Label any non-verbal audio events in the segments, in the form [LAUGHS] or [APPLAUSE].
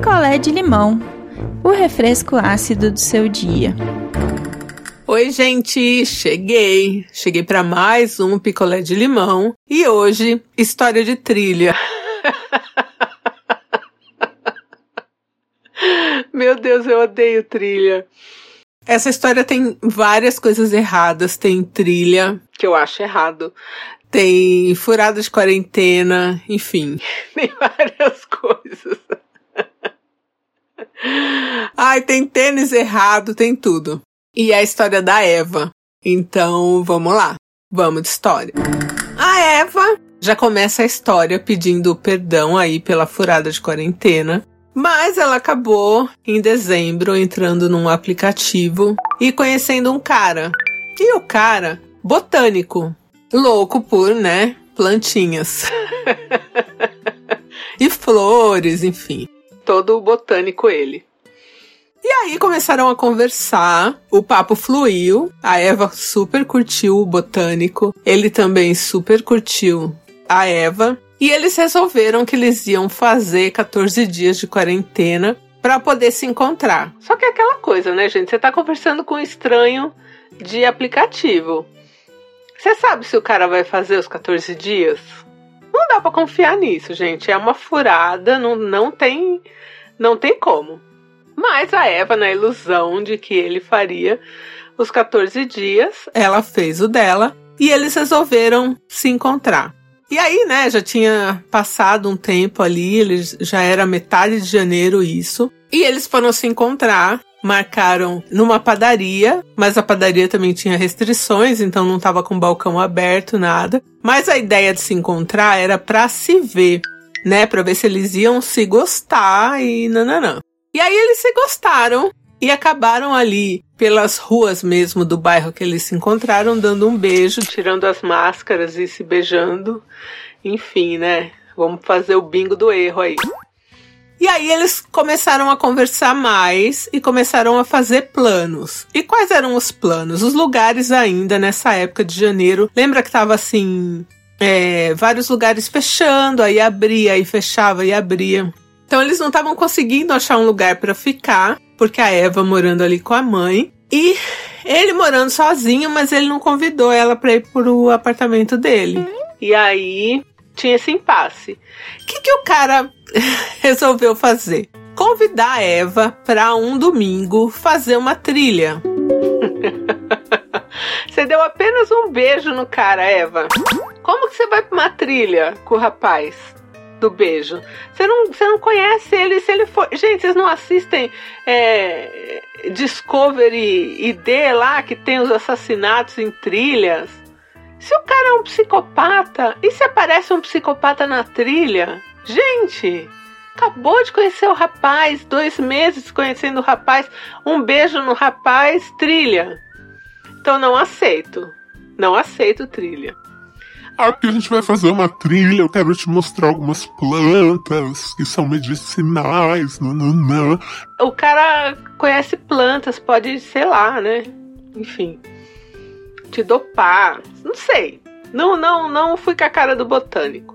picolé de limão, o refresco ácido do seu dia. Oi, gente, cheguei. Cheguei para mais um picolé de limão e hoje história de trilha. [LAUGHS] Meu Deus, eu odeio trilha. Essa história tem várias coisas erradas. Tem trilha, que eu acho errado. Tem furada de quarentena, enfim, [LAUGHS] tem várias coisas. Ai, tem tênis errado, tem tudo. E é a história da Eva. Então, vamos lá. Vamos de história. A Eva já começa a história pedindo perdão aí pela furada de quarentena. Mas ela acabou em dezembro entrando num aplicativo e conhecendo um cara. E o cara, botânico, louco por, né, plantinhas. [LAUGHS] e flores, enfim. Todo botânico ele. E aí começaram a conversar, o papo fluiu, a Eva super curtiu o botânico, ele também super curtiu a Eva, e eles resolveram que eles iam fazer 14 dias de quarentena para poder se encontrar. Só que é aquela coisa, né, gente? Você tá conversando com um estranho de aplicativo. Você sabe se o cara vai fazer os 14 dias? Não dá para confiar nisso, gente. É uma furada, não, não tem não tem como. Mas a Eva, na ilusão de que ele faria os 14 dias, ela fez o dela e eles resolveram se encontrar. E aí, né, já tinha passado um tempo ali, eles já era metade de janeiro isso. E eles foram se encontrar, marcaram numa padaria, mas a padaria também tinha restrições, então não estava com balcão aberto, nada. Mas a ideia de se encontrar era para se ver, né, para ver se eles iam se gostar e nananã. E aí eles se gostaram e acabaram ali pelas ruas mesmo do bairro que eles se encontraram, dando um beijo, tirando as máscaras e se beijando. Enfim, né? Vamos fazer o bingo do erro aí. E aí eles começaram a conversar mais e começaram a fazer planos. E quais eram os planos? Os lugares ainda nessa época de janeiro. Lembra que tava assim, é, vários lugares fechando, aí abria, aí fechava e abria. Então eles não estavam conseguindo achar um lugar para ficar porque a Eva morando ali com a mãe e ele morando sozinho, mas ele não convidou ela para ir pro apartamento dele. E aí tinha esse impasse. O que, que o cara [LAUGHS] resolveu fazer? Convidar a Eva para um domingo fazer uma trilha. [LAUGHS] você deu apenas um beijo no cara, Eva. Como que você vai para uma trilha com o rapaz? do beijo. Você não, você não conhece ele se ele for. Gente, vocês não assistem é, Discovery ID lá que tem os assassinatos em trilhas? Se o cara é um psicopata, e se aparece um psicopata na trilha? Gente, acabou de conhecer o rapaz, dois meses conhecendo o rapaz, um beijo no rapaz, trilha. Então não aceito. Não aceito trilha. Ah, porque a gente vai fazer uma trilha, eu quero te mostrar algumas plantas que são medicinais. Nananã. O cara conhece plantas, pode, sei lá, né? Enfim. Te dopar. Não sei. Não, não, não fui com a cara do botânico.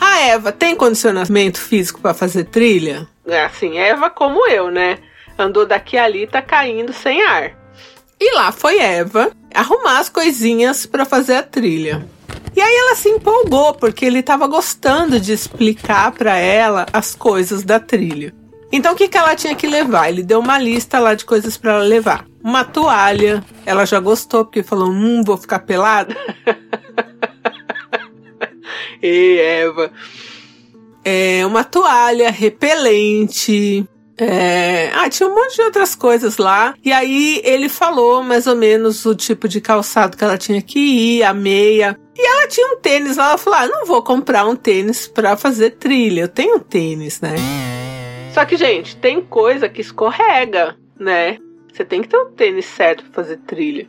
A Eva tem condicionamento físico para fazer trilha? É assim, Eva como eu, né? Andou daqui a ali, tá caindo sem ar. E lá foi Eva arrumar as coisinhas para fazer a trilha. E aí ela se empolgou porque ele estava gostando de explicar para ela as coisas da trilha. Então o que, que ela tinha que levar? Ele deu uma lista lá de coisas para ela levar. Uma toalha, ela já gostou porque falou: "Hum, vou ficar pelada". [LAUGHS] e Eva. É, uma toalha repelente, é... Ah, tinha um monte de outras coisas lá. E aí ele falou mais ou menos o tipo de calçado que ela tinha que ir, a meia. E ela tinha um tênis lá. Ela falou: ah, não vou comprar um tênis pra fazer trilha. Eu tenho um tênis, né? Só que, gente, tem coisa que escorrega, né? Você tem que ter um tênis certo pra fazer trilha.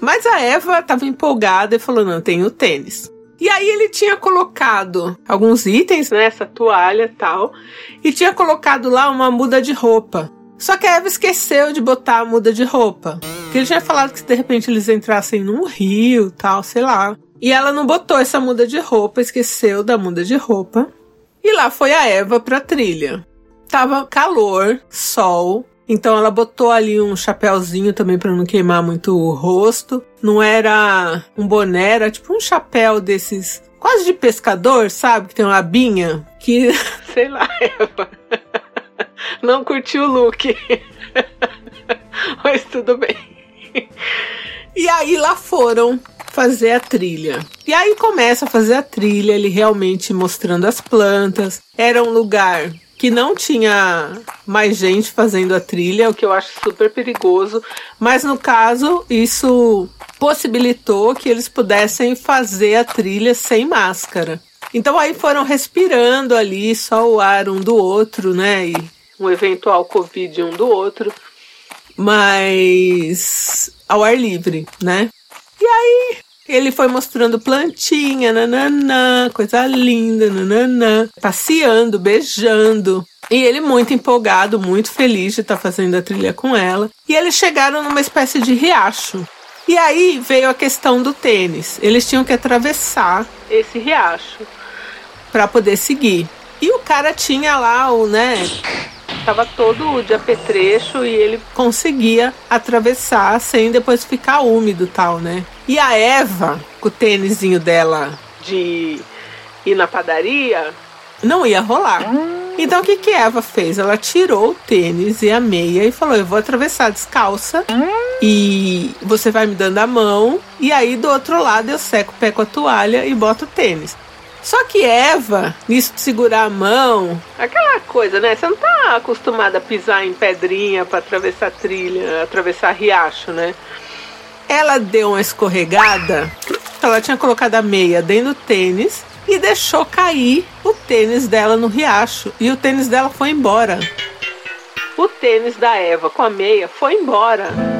Mas a Eva tava empolgada e falou: não, tenho tênis. E aí ele tinha colocado alguns itens nessa toalha tal, e tinha colocado lá uma muda de roupa. Só que a Eva esqueceu de botar a muda de roupa. Porque ele tinha falado que se de repente eles entrassem num rio, tal, sei lá. E ela não botou essa muda de roupa, esqueceu da muda de roupa. E E lá foi a Eva pra trilha. Tava calor, sol, então ela botou ali um chapéuzinho também para não queimar muito o rosto. Não era um boné, era tipo um chapéu desses quase de pescador, sabe? Que tem uma abinha. Que, [LAUGHS] sei lá, Eva. [LAUGHS] Não curtiu o look. [LAUGHS] Mas tudo bem. E aí lá foram fazer a trilha. E aí começa a fazer a trilha, ele realmente mostrando as plantas. Era um lugar que não tinha mais gente fazendo a trilha, o que eu acho super perigoso, mas no caso isso possibilitou que eles pudessem fazer a trilha sem máscara. Então aí foram respirando ali só o ar um do outro, né? E um eventual covid um do outro, mas ao ar livre, né? E aí ele foi mostrando plantinha, nananã, coisa linda, nananã, passeando, beijando. E ele muito empolgado, muito feliz de estar tá fazendo a trilha com ela. E eles chegaram numa espécie de riacho. E aí veio a questão do tênis. Eles tinham que atravessar esse riacho para poder seguir. E o cara tinha lá o, né, Tava todo de apetrecho e ele conseguia atravessar sem depois ficar úmido tal, né? E a Eva, com o tênisinho dela de ir na padaria, não ia rolar. Então o que que Eva fez? Ela tirou o tênis e a meia e falou: "Eu vou atravessar descalça e você vai me dando a mão e aí do outro lado eu seco o pé com a toalha e boto o tênis". Só que Eva, nisso de segurar a mão, aquela coisa, né? Você não tá acostumada a pisar em pedrinha para atravessar trilha, atravessar riacho, né? Ela deu uma escorregada, ela tinha colocado a meia dentro do tênis e deixou cair o tênis dela no riacho. E o tênis dela foi embora. O tênis da Eva com a meia foi embora.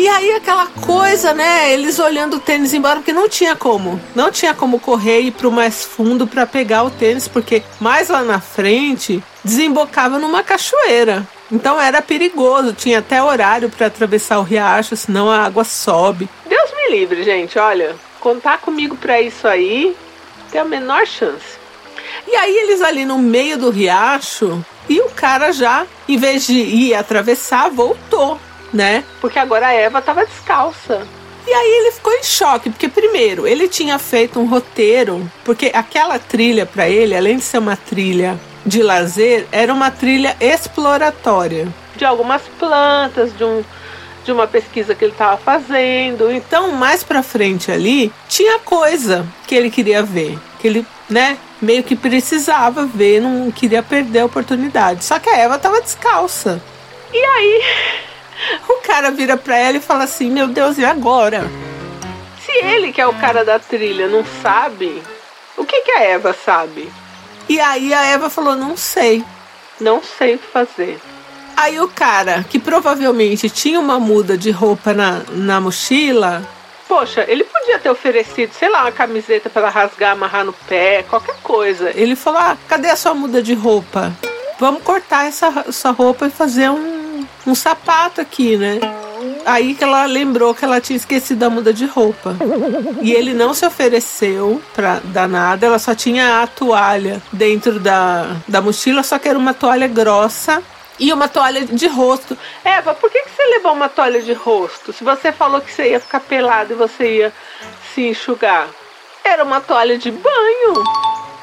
E aí aquela coisa, né? Eles olhando o tênis embora, porque não tinha como. Não tinha como correr e ir pro mais fundo para pegar o tênis, porque mais lá na frente desembocava numa cachoeira. Então era perigoso, tinha até horário para atravessar o riacho, senão a água sobe. Deus me livre, gente, olha, contar comigo para isso aí tem a menor chance. E aí eles ali no meio do riacho e o cara já, em vez de ir atravessar, voltou né? Porque agora a Eva estava descalça. E aí ele ficou em choque, porque primeiro, ele tinha feito um roteiro, porque aquela trilha para ele, além de ser uma trilha de lazer, era uma trilha exploratória de algumas plantas, de um de uma pesquisa que ele estava fazendo. Então, mais para frente ali, tinha coisa que ele queria ver, que ele, né, meio que precisava ver, não queria perder a oportunidade. Só que a Eva estava descalça. E aí, o cara vira pra ela e fala assim: Meu Deus, e agora? Se ele, que é o cara da trilha, não sabe, o que, que a Eva sabe? E aí a Eva falou: Não sei. Não sei o que fazer. Aí o cara, que provavelmente tinha uma muda de roupa na, na mochila, poxa, ele podia ter oferecido, sei lá, uma camiseta para rasgar, amarrar no pé, qualquer coisa. Ele falou: ah, cadê a sua muda de roupa? Vamos cortar essa, essa roupa e fazer um um sapato aqui, né? Aí que ela lembrou que ela tinha esquecido a muda de roupa. E ele não se ofereceu pra dar nada, ela só tinha a toalha dentro da, da mochila, só que era uma toalha grossa e uma toalha de rosto. Eva, por que, que você levou uma toalha de rosto? Se você falou que você ia ficar pelado e você ia se enxugar. Era uma toalha de banho.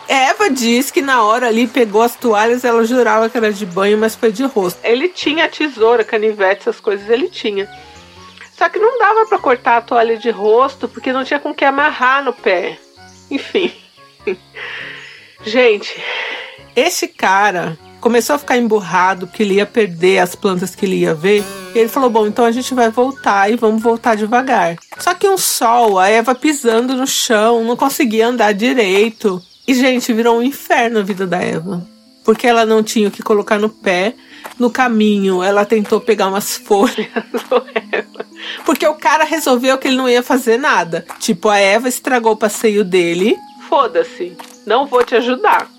Eva diz que na hora ali pegou as toalhas, ela jurava que era de banho, mas foi de rosto. Ele tinha tesoura, canivete, essas coisas ele tinha. Só que não dava para cortar a toalha de rosto porque não tinha com que amarrar no pé. Enfim. [LAUGHS] Gente, esse cara começou a ficar emburrado porque ele ia perder as plantas que ele ia ver. E ele falou: Bom, então a gente vai voltar e vamos voltar devagar. Só que um sol, a Eva pisando no chão, não conseguia andar direito. E, gente, virou um inferno a vida da Eva. Porque ela não tinha o que colocar no pé. No caminho, ela tentou pegar umas folhas. [LAUGHS] Porque o cara resolveu que ele não ia fazer nada. Tipo, a Eva estragou o passeio dele. Foda-se, não vou te ajudar.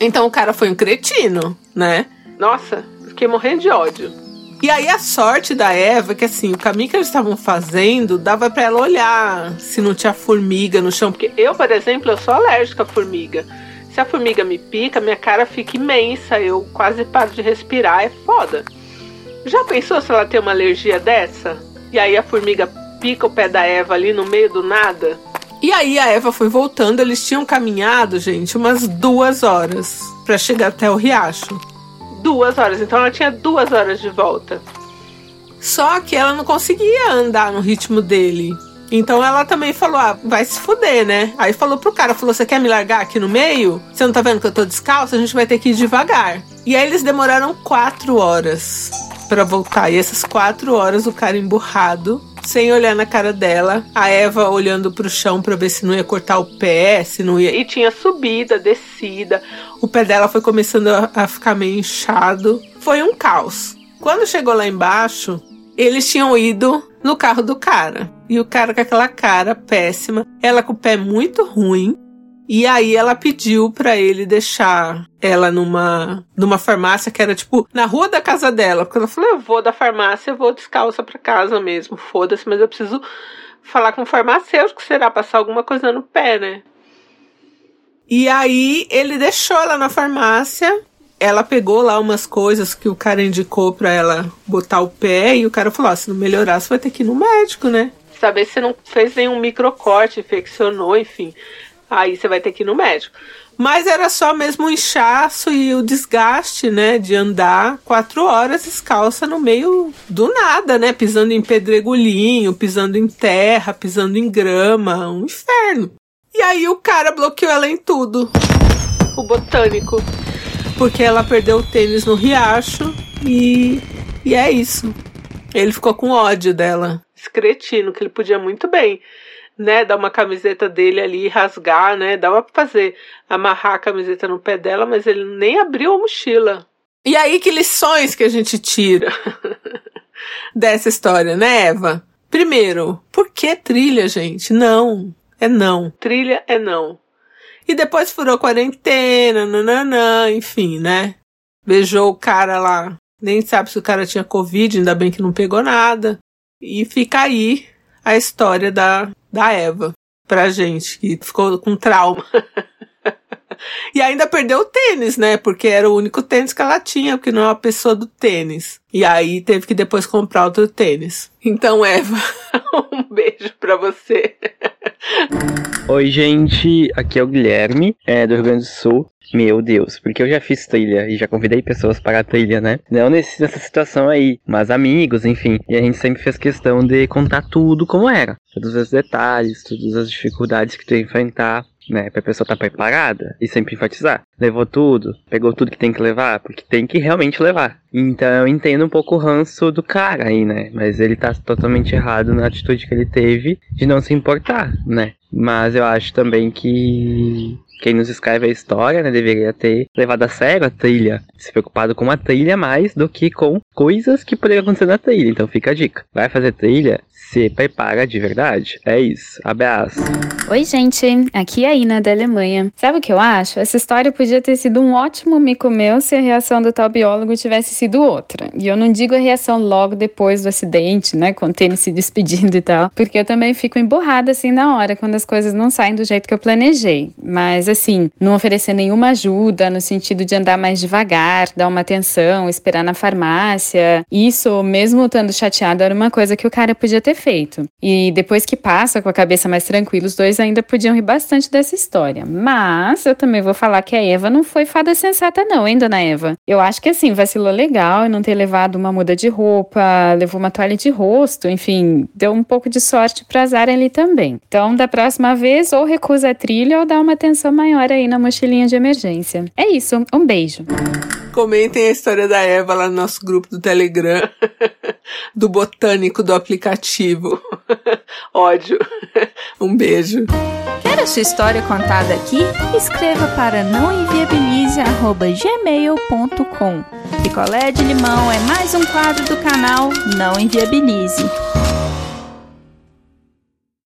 Então o cara foi um cretino, né? Nossa, fiquei morrendo de ódio. E aí a sorte da Eva é que assim, o caminho que eles estavam fazendo dava para ela olhar se não tinha formiga no chão, porque eu, por exemplo, eu sou alérgica a formiga. Se a formiga me pica, minha cara fica imensa, eu quase paro de respirar, é foda. Já pensou se ela tem uma alergia dessa? E aí a formiga pica o pé da Eva ali no meio do nada? E aí a Eva foi voltando, eles tinham caminhado, gente, umas duas horas para chegar até o riacho. Duas horas, então ela tinha duas horas de volta. Só que ela não conseguia andar no ritmo dele. Então ela também falou: ah, vai se fuder, né? Aí falou pro cara: falou, você quer me largar aqui no meio? Você não tá vendo que eu tô descalço? A gente vai ter que ir devagar. E aí eles demoraram quatro horas para voltar. E essas quatro horas o cara emburrado, sem olhar na cara dela, a Eva olhando pro chão para ver se não ia cortar o pé, se não ia. E tinha subida, descida. O pé dela foi começando a, a ficar meio inchado. Foi um caos. Quando chegou lá embaixo, eles tinham ido no carro do cara. E o cara com aquela cara péssima, ela com o pé muito ruim. E aí ela pediu para ele deixar ela numa numa farmácia que era tipo na rua da casa dela, porque ela falou: "Eu vou da farmácia, eu vou descalça para casa mesmo, foda-se, mas eu preciso falar com o farmacêutico, será passar alguma coisa no pé, né?" E aí ele deixou ela na farmácia ela pegou lá umas coisas que o cara indicou para ela botar o pé e o cara falou: ah, se não melhorar, você vai ter que ir no médico, né? Saber se não fez nenhum microcorte, infeccionou, enfim. Aí você vai ter que ir no médico. Mas era só mesmo o inchaço e o desgaste, né? De andar quatro horas descalça no meio do nada, né? Pisando em pedregulhinho, pisando em terra, pisando em grama. Um inferno. E aí o cara bloqueou ela em tudo. O botânico porque ela perdeu o tênis no riacho e, e é isso. Ele ficou com ódio dela. Esse cretino, que ele podia muito bem, né, dar uma camiseta dele ali e rasgar, né? Dava pra fazer, amarrar a camiseta no pé dela, mas ele nem abriu a mochila. E aí, que lições que a gente tira [LAUGHS] dessa história, né, Eva? Primeiro, por que trilha, gente? Não. É não. Trilha é não. E depois furou quarentena, nananã, enfim, né? Beijou o cara lá. Nem sabe se o cara tinha Covid, ainda bem que não pegou nada. E fica aí a história da, da Eva pra gente, que ficou com trauma. [LAUGHS] e ainda perdeu o tênis, né? Porque era o único tênis que ela tinha, porque não é uma pessoa do tênis. E aí teve que depois comprar outro tênis. Então, Eva, [LAUGHS] um beijo pra você. Oi, gente, aqui é o Guilherme, é, do Rio Grande do Sul. Meu Deus, porque eu já fiz trilha e já convidei pessoas para a trilha, né? Não nesse, nessa situação aí, mas amigos, enfim. E a gente sempre fez questão de contar tudo como era. Todos os detalhes, todas as dificuldades que tu ia enfrentar né? Pra pessoa estar tá preparada e sempre enfatizar. Levou tudo, pegou tudo que tem que levar, porque tem que realmente levar. Então eu entendo um pouco o ranço do cara aí, né? Mas ele tá totalmente errado na atitude que ele teve de não se importar, né? Mas eu acho também que quem nos escreve a história, né, deveria ter levado a sério a trilha, se preocupado com a trilha mais do que com coisas que poderiam acontecer na trilha. Então fica a dica. Vai fazer trilha, se prepara de verdade. É isso. Abraço. Oi, gente. Aqui é a Ina da Alemanha. Sabe o que eu acho? Essa história podia ter sido um ótimo mico meu se a reação do tal biólogo tivesse sido outra. E eu não digo a reação logo depois do acidente, né? Com o tênis se despedindo e tal. Porque eu também fico emburrada assim na hora, quando as coisas não saem do jeito que eu planejei. Mas assim, não oferecer nenhuma ajuda no sentido de andar mais devagar, dar uma atenção, esperar na farmácia. Isso, mesmo estando chateado, era uma coisa que o cara podia ter feito. E depois que passa com a cabeça mais tranquila, os dois ainda podiam rir bastante dessa história. Mas eu também vou falar que a Eva não foi fada sensata, não, hein, dona Eva? Eu acho que assim, vacilou legal não ter levado uma muda de roupa, levou uma toalha de rosto, enfim, deu um pouco de sorte pra azar ali também. Então, da próxima vez, ou recusa a trilha ou dá uma atenção maior aí na mochilinha de emergência. É isso, um beijo. Comentem a história da Eva lá no nosso grupo do Telegram, [LAUGHS] do botânico do aplicativo. [LAUGHS] Ódio. [LAUGHS] Um beijo. Quer a sua história contada aqui? Escreva para nãoenviabilize.gmail.com Picolé de limão é mais um quadro do canal Não Enviabilize.